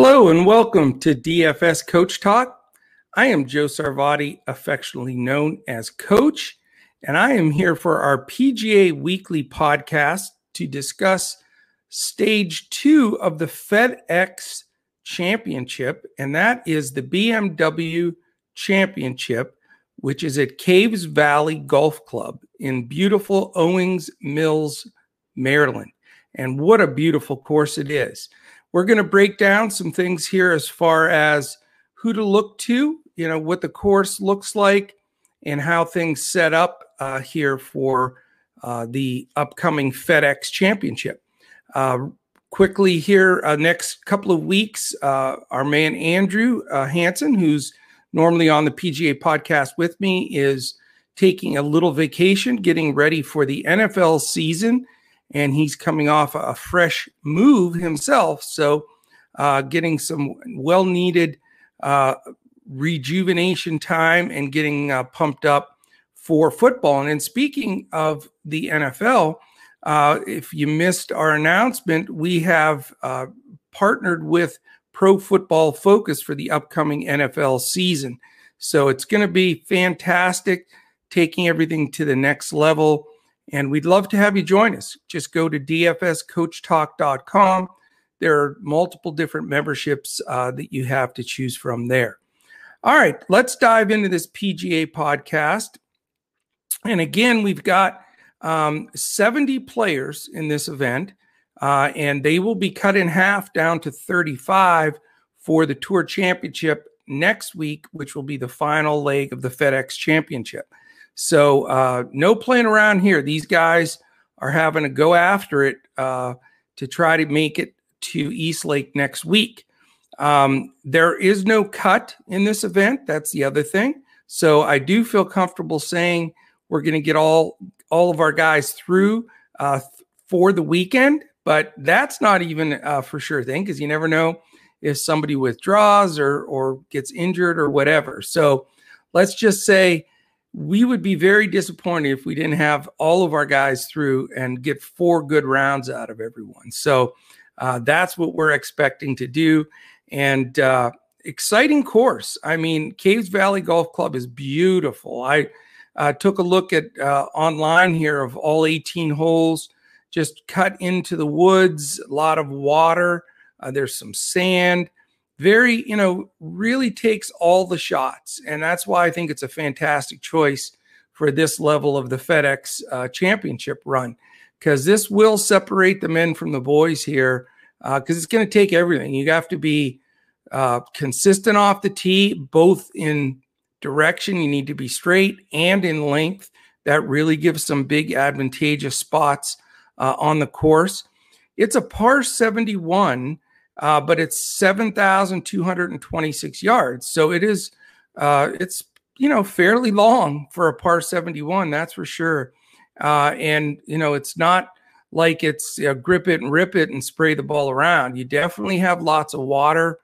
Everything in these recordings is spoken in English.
Hello and welcome to DFS Coach Talk. I am Joe Sarvati, affectionately known as Coach, and I am here for our PGA Weekly podcast to discuss stage two of the FedEx Championship, and that is the BMW Championship, which is at Caves Valley Golf Club in beautiful Owings Mills, Maryland. And what a beautiful course it is. We're going to break down some things here as far as who to look to, you know, what the course looks like, and how things set up uh, here for uh, the upcoming FedEx Championship. Uh, quickly here, uh, next couple of weeks, uh, our man Andrew uh, Hanson, who's normally on the PGA podcast with me, is taking a little vacation, getting ready for the NFL season and he's coming off a fresh move himself. So, uh, getting some well needed uh, rejuvenation time and getting uh, pumped up for football. And, then, speaking of the NFL, uh, if you missed our announcement, we have uh, partnered with Pro Football Focus for the upcoming NFL season. So, it's going to be fantastic, taking everything to the next level. And we'd love to have you join us. Just go to dfscoachtalk.com. There are multiple different memberships uh, that you have to choose from there. All right, let's dive into this PGA podcast. And again, we've got um, 70 players in this event, uh, and they will be cut in half down to 35 for the Tour Championship next week, which will be the final leg of the FedEx Championship. So uh, no playing around here. These guys are having to go after it uh, to try to make it to East Lake next week. Um, there is no cut in this event. That's the other thing. So I do feel comfortable saying we're going to get all all of our guys through uh, for the weekend. But that's not even a for sure thing because you never know if somebody withdraws or or gets injured or whatever. So let's just say we would be very disappointed if we didn't have all of our guys through and get four good rounds out of everyone. So uh, that's what we're expecting to do. And uh, exciting course. I mean, Caves Valley Golf Club is beautiful. I uh, took a look at uh, online here of all 18 holes, just cut into the woods, a lot of water. Uh, there's some sand very, you know, really takes all the shots. And that's why I think it's a fantastic choice for this level of the FedEx uh, championship run, because this will separate the men from the boys here, because uh, it's going to take everything. You have to be uh, consistent off the tee, both in direction, you need to be straight, and in length. That really gives some big advantageous spots uh, on the course. It's a par 71 uh, but it's 7,226 yards. So it is, uh, it's, you know, fairly long for a par 71, that's for sure. Uh, and, you know, it's not like it's you know, grip it and rip it and spray the ball around. You definitely have lots of water,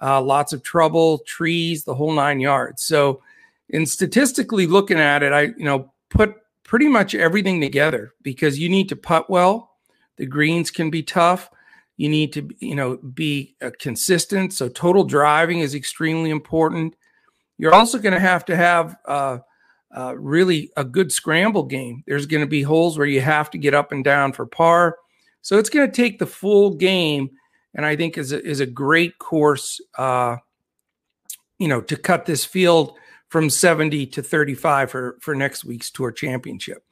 uh, lots of trouble, trees, the whole nine yards. So, in statistically looking at it, I, you know, put pretty much everything together because you need to putt well. The greens can be tough you need to, you know, be uh, consistent. So total driving is extremely important. You're also going to have to have uh, uh, really a good scramble game. There's going to be holes where you have to get up and down for par. So it's going to take the full game, and I think is a, is a great course, uh, you know, to cut this field from 70 to 35 for for next week's Tour Championship.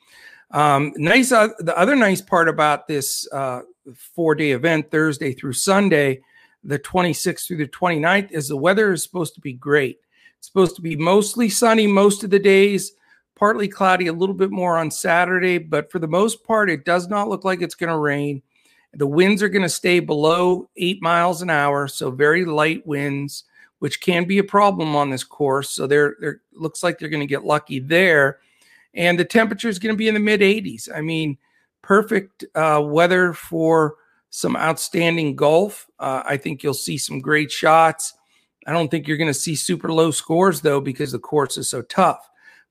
Um, nice. Uh, the other nice part about this uh, four day event, Thursday through Sunday, the 26th through the 29th, is the weather is supposed to be great. It's supposed to be mostly sunny most of the days, partly cloudy, a little bit more on Saturday, but for the most part, it does not look like it's going to rain. The winds are going to stay below eight miles an hour, so very light winds, which can be a problem on this course. So there, there looks like they're going to get lucky there, and the temperature is going to be in the mid 80s. I mean, perfect uh, weather for some outstanding golf. Uh, I think you'll see some great shots. I don't think you're going to see super low scores though because the course is so tough.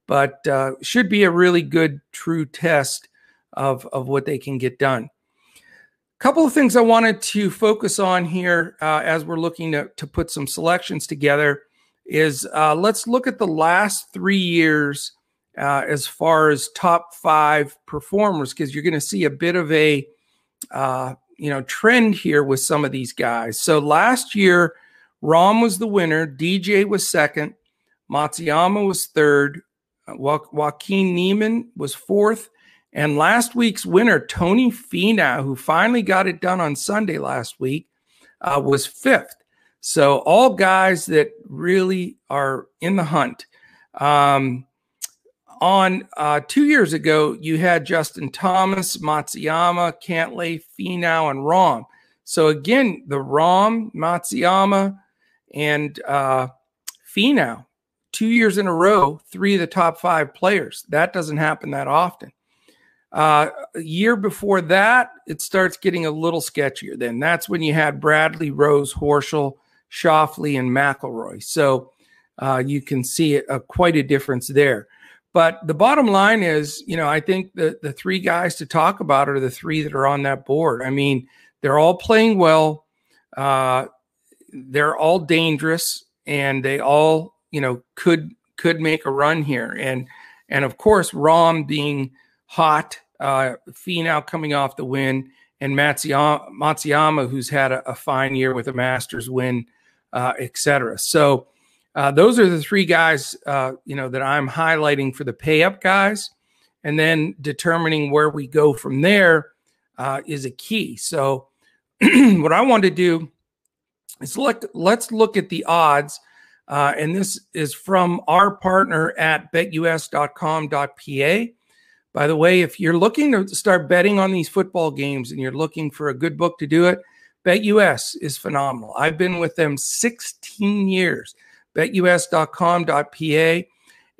But uh, should be a really good true test of of what they can get done. A couple of things I wanted to focus on here uh, as we're looking to, to put some selections together is uh, let's look at the last three years uh, as far as top five performers because you're going to see a bit of a uh, you know trend here with some of these guys. So last year, Rahm was the winner, DJ was second, Matsuyama was third, uh, jo- Joaquin Niemann was fourth, and last week's winner, Tony Finau, who finally got it done on Sunday last week, uh, was fifth. So all guys that really are in the hunt. Um, on uh, two years ago, you had Justin Thomas, Matsuyama, Cantlay, Finau, and Rahm. So again, the Rahm, Matsuyama, and uh, Finau, two years in a row, three of the top five players. That doesn't happen that often. Uh, a year before that, it starts getting a little sketchier. Then that's when you had Bradley, Rose, Horschel, Schauffele, and McIlroy. So uh, you can see a, quite a difference there. But the bottom line is, you know, I think the the three guys to talk about are the three that are on that board. I mean, they're all playing well. Uh, they're all dangerous, and they all, you know, could could make a run here. And and of course, Rahm being hot, uh, Finau coming off the win, and Matsuyama, who's had a, a, fine year with a Masters win, uh, etc. So uh, those are the three guys, uh, you know, that I'm highlighting for the pay up guys, and then determining where we go from there uh, is a key. So what I want to do is look. Let's look at the odds. Uh, and this is from our partner at betus.com.pa. By the way, if you're looking to start betting on these football games and you're looking for a good book to do it, BetUS is phenomenal. I've been with them 16 years. BetUS.com.pa.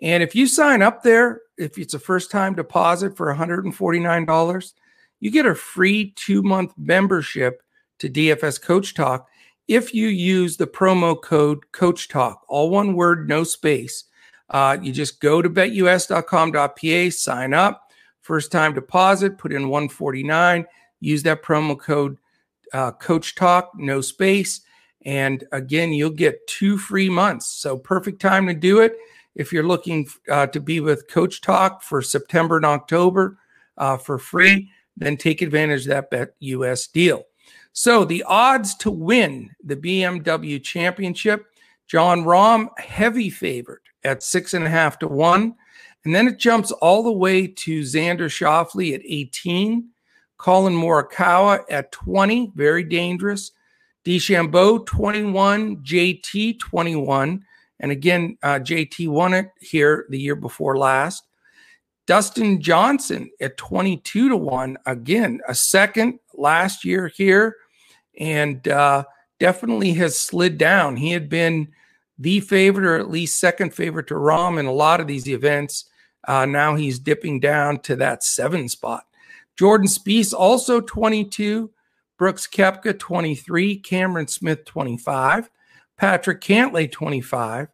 And if you sign up there, if it's a first time deposit for $149, you get a free two month membership to DFS Coach Talk if you use the promo code Coach Talk, all one word, no space. Uh, you just go to betus.com.pa, sign up, first time deposit, put in 149, use that promo code uh, Coach Talk, no space. And again, you'll get two free months. So, perfect time to do it. If you're looking uh, to be with Coach Talk for September and October uh, for free, then take advantage of that BetUS deal. So, the odds to win the BMW Championship Jon Rahm, heavy favorite at six and a half to one. And then it jumps all the way to Xander Schauffele at 18, Collin Morikawa at 20, very dangerous. DeChambeau 21, JT 21. And again, uh, JT won it here the year before last. Dustin Johnson at 22 to 1. Again, a second last year here and uh, definitely has slid down. He had been the favorite or at least second favorite to Rahm in a lot of these events. Uh, now he's dipping down to that seven spot. Jordan Spieth also 22. Brooks Koepka 23. Cameron Smith 25. Patrick Cantlay 25.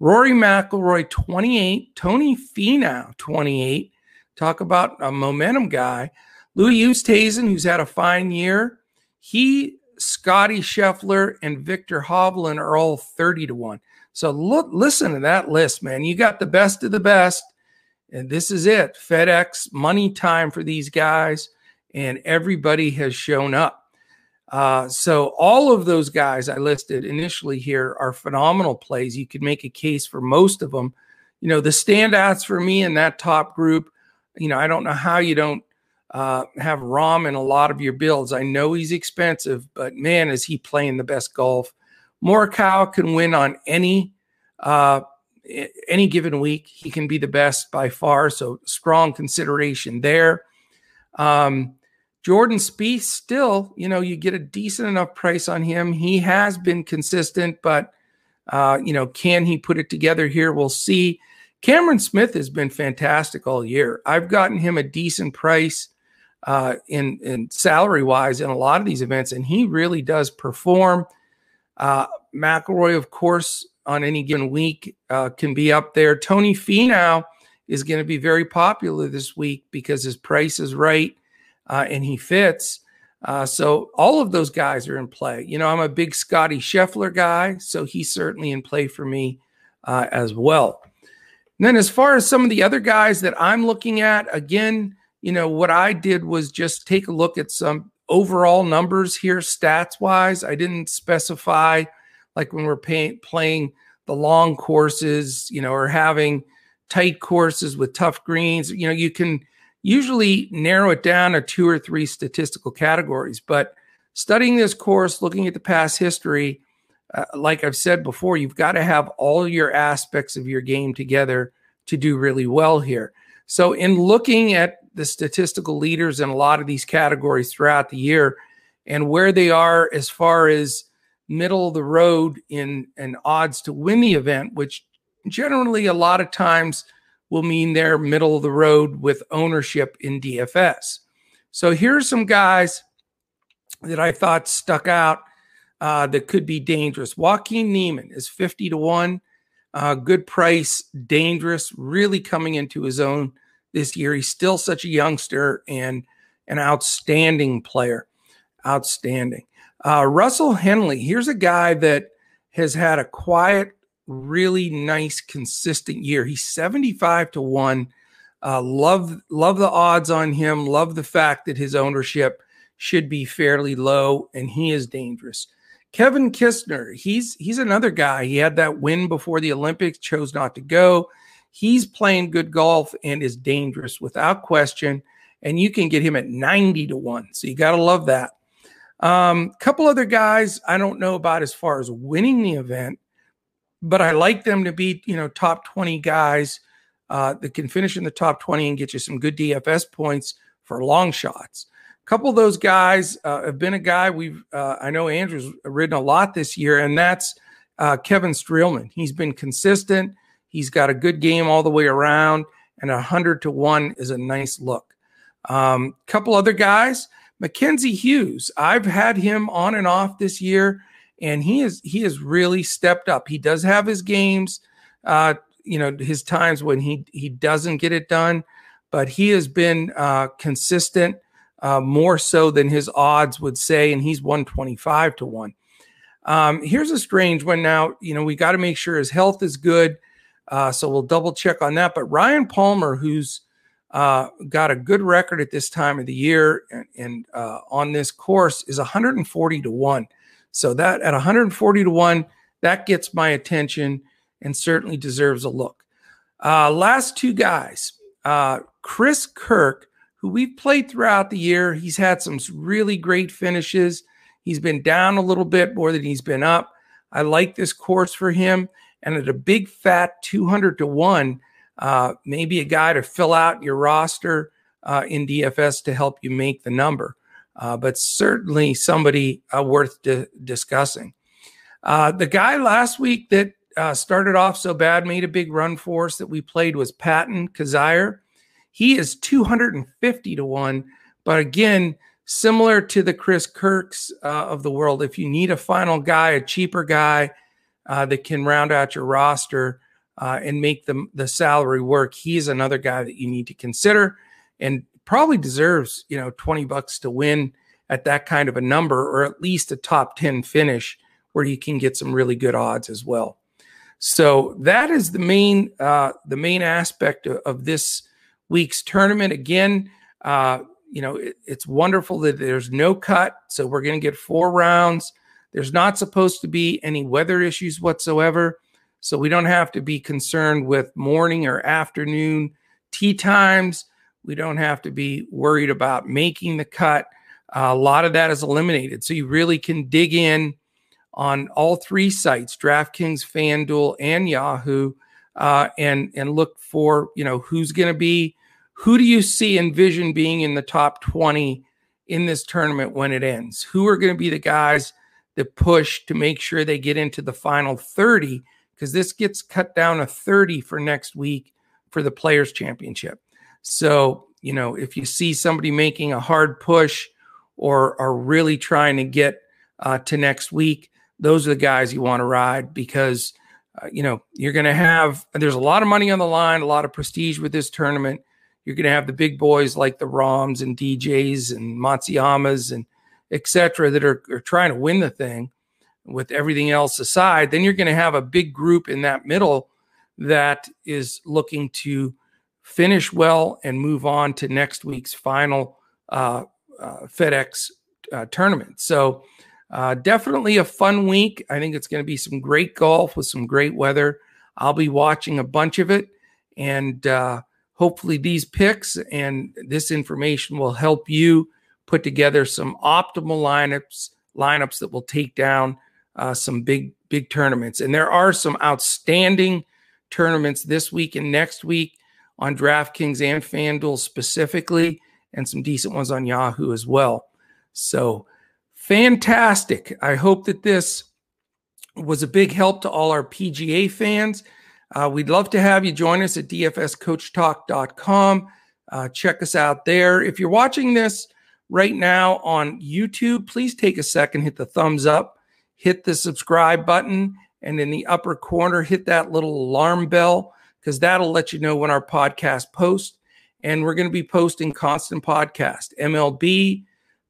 Rory McIlroy 28. Tony Finau 28. Talk about a momentum guy. Louis Oosthuizen, who's had a fine year. He Scottie Scheffler and Viktor Hovland are all 30 to 1. So look, listen to that list, man. You got the best of the best. And this is it. FedEx money time for these guys, and everybody has shown up. Uh, so all of those guys I listed initially here are phenomenal plays. You could make a case for most of them. You know, the standouts for me in that top group, you know, I don't know how you don't uh, have Rahm in a lot of your builds. I know he's expensive, but man, is he playing the best golf. Morikawa can win on any uh, any given week. He can be the best by far, so strong consideration there. Um, Jordan Spieth, still, you know, you get a decent enough price on him. He has been consistent, but uh, you know, can he put it together here? We'll see. Cameron Smith has been fantastic all year. I've gotten him a decent price uh, in in salary wise in a lot of these events, and he really does perform. Uh, McIlroy, of course, on any given week uh, can be up there. Tony Finau is going to be very popular this week because his price is right uh, and he fits. Uh, so all of those guys are in play. You know, I'm a big Scottie Scheffler guy, so he's certainly in play for me uh, as well. And then, as far as some of the other guys that I'm looking at, again, you know, what I did was just take a look at some overall numbers here, stats wise. I didn't specify, like when we're pay- playing the long courses, you know, or having tight courses with tough greens. You know, you can usually narrow it down to two or three statistical categories. But studying this course, looking at the past history, uh, like I've said before, you've got to have all your aspects of your game together to do really well here. So, in looking at the statistical leaders in a lot of these categories throughout the year and where they are as far as middle of the road in an odds to win the event, which generally a lot of times will mean they're middle of the road with ownership in DFS. So here's some guys that I thought stuck out uh, that could be dangerous. Joaquin Niemann is 50 to 1. Uh, good price, dangerous, really coming into his own this year. He's still such a youngster and an outstanding player. Outstanding. Uh, Russell Henley, here's a guy that has had a quiet really nice, consistent year. He's 75 to 1. Uh, love love the odds on him. Love the fact that his ownership should be fairly low, and he is dangerous. Kevin Kisner, he's he's another guy. He had that win before the Olympics, chose not to go. He's playing good golf and is dangerous without question. And you can get him at 90 to 1. So you got to love that. A um, couple other guys I don't know about as far as winning the event but I like them to be, you know, top 20 guys uh, that can finish in the top 20 and get you some good DFS points for long shots. A couple of those guys uh, have been a guy we've, uh, I know Andrew's ridden a lot this year, and that's uh, Kevin Streelman. He's been consistent. He's got a good game all the way around, and 100 to 1 is a nice look. A um, couple other guys, Mackenzie Hughes. I've had him on and off this year and he is he has really stepped up. He does have his games, uh, you know, his times when he he doesn't get it done, but he has been uh, consistent, uh, more so than his odds would say, and he's one twenty five to one. Um, here's a strange one. Now, you know, we got to make sure his health is good, uh, so we'll double check on that. But Ryan Palmer, who's uh, got a good record at this time of the year and, and uh, on this course, is 140 to one. So that at 140 to 1, that gets my attention and certainly deserves a look. Uh, last two guys, uh, Chris Kirk, who we've played throughout the year. He's had some really great finishes. He's been down a little bit more than he's been up. I like this course for him. And at a big fat 200 to 1, uh, maybe a guy to fill out your roster uh, in DFS to help you make the number uh, but certainly somebody uh, worth di- discussing. Uh, the guy last week that uh, started off so bad, made a big run for us that we played was Patton Kizzire. He is 250 to 1, but again, similar to the Chris Kirks uh, of the world, if you need a final guy, a cheaper guy uh, that can round out your roster and make the, the salary work, he's another guy that you need to consider. And probably deserves, you know, 20 bucks to win at that kind of a number or at least a top 10 finish where you can get some really good odds as well. So that is the main uh, the main aspect of, of this week's tournament. Again, uh, you know, it, it's wonderful that there's no cut. So we're going to get four rounds. There's not supposed to be any weather issues whatsoever. So we don't have to be concerned with morning or afternoon tee times. We don't have to be worried about making the cut. Uh, a lot of that is eliminated. So you really can dig in on all three sites DraftKings, FanDuel, and Yahoo uh, and, and look for, you know, who's going to be, who do you see envision being in the top 20 in this tournament when it ends? Who are going to be the guys that push to make sure they get into the final 30? Because this gets cut down to 30 for next week for the Players' Championship. So, you know, if you see somebody making a hard push or are really trying to get uh, to next week, those are the guys you want to ride because, uh, you know, you're going to have, there's a lot of money on the line, a lot of prestige with this tournament. You're going to have the big boys like the Rahms and DJs and Matsuyamas and etc., that are, are trying to win the thing with everything else aside, then you're going to have a big group in that middle that is looking to finish well and move on to next week's final uh, uh, FedEx uh, tournament. So, uh, definitely a fun week. I think it's going to be some great golf with some great weather. I'll be watching a bunch of it, and uh, hopefully, these picks and this information will help you put together some optimal lineups lineups that will take down uh, some big big tournaments. And there are some outstanding tournaments this week and next week on DraftKings and FanDuel specifically, and some decent ones on Yahoo as well. So fantastic. I hope that this was a big help to all our PGA fans. Uh, we'd love to have you join us at dfscoachtalk.com. Uh, check us out there. If you're watching this right now on YouTube, please take a second, hit the thumbs up hit the subscribe button, and in the upper corner, hit that little alarm bell because that'll let you know when our podcast posts. And we're going to be posting constant podcast, MLB,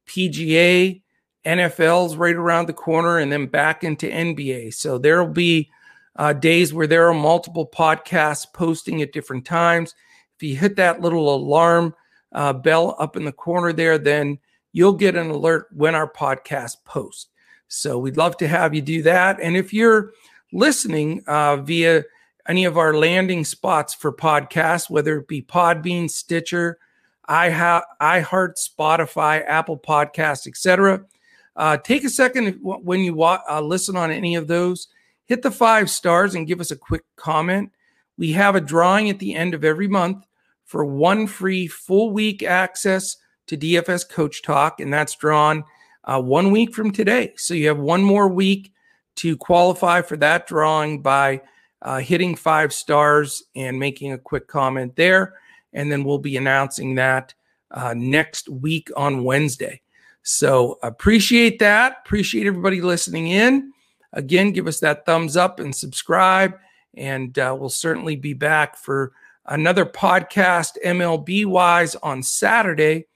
PGA, NFL's right around the corner, and then back into NBA. So there'll be uh, days where there are multiple podcasts posting at different times. If you hit that little alarm uh, bell up in the corner there, then you'll get an alert when our podcast posts. So we'd love to have you do that. And if you're listening uh, via any of our landing spots for podcasts, whether it be Podbean, Stitcher, iHeart, Spotify, Apple Podcasts, etc., uh, take a second when you uh, listen on any of those. Hit the five stars and give us a quick comment. We have a drawing at the end of every month for one free full week access to DFS Coach Talk, and that's drawn uh, one week from today. So you have one more week to qualify for that drawing by uh, hitting five stars and making a quick comment there. And then we'll be announcing that uh, next week on Wednesday. So appreciate that. Appreciate everybody listening in. Again, give us that thumbs up and subscribe. And uh, we'll certainly be back for another podcast, MLB wise, on Saturday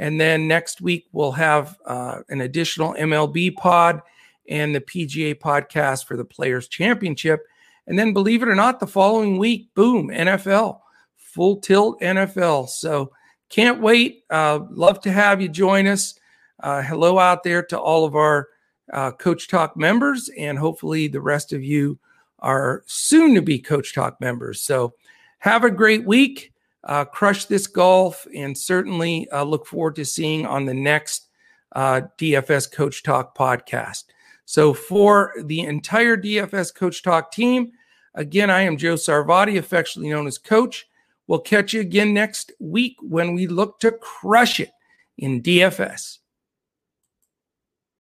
and then next week, we'll have uh, an additional MLB pod and the PGA podcast for the Players Championship. And then, believe it or not, the following week, boom, NFL, full tilt NFL. So can't wait. Uh, love to have you join us. Uh, hello out there to all of our uh, Coach Talk members, and hopefully the rest of you are soon to be Coach Talk members. So have a great week uh, crush this golf and certainly uh, look forward to seeing on the next uh, DFS Coach Talk podcast. So, for the entire DFS Coach Talk team, again, I am Joe Sarvati, affectionately known as Coach. We'll catch you again next week when we look to crush it in DFS.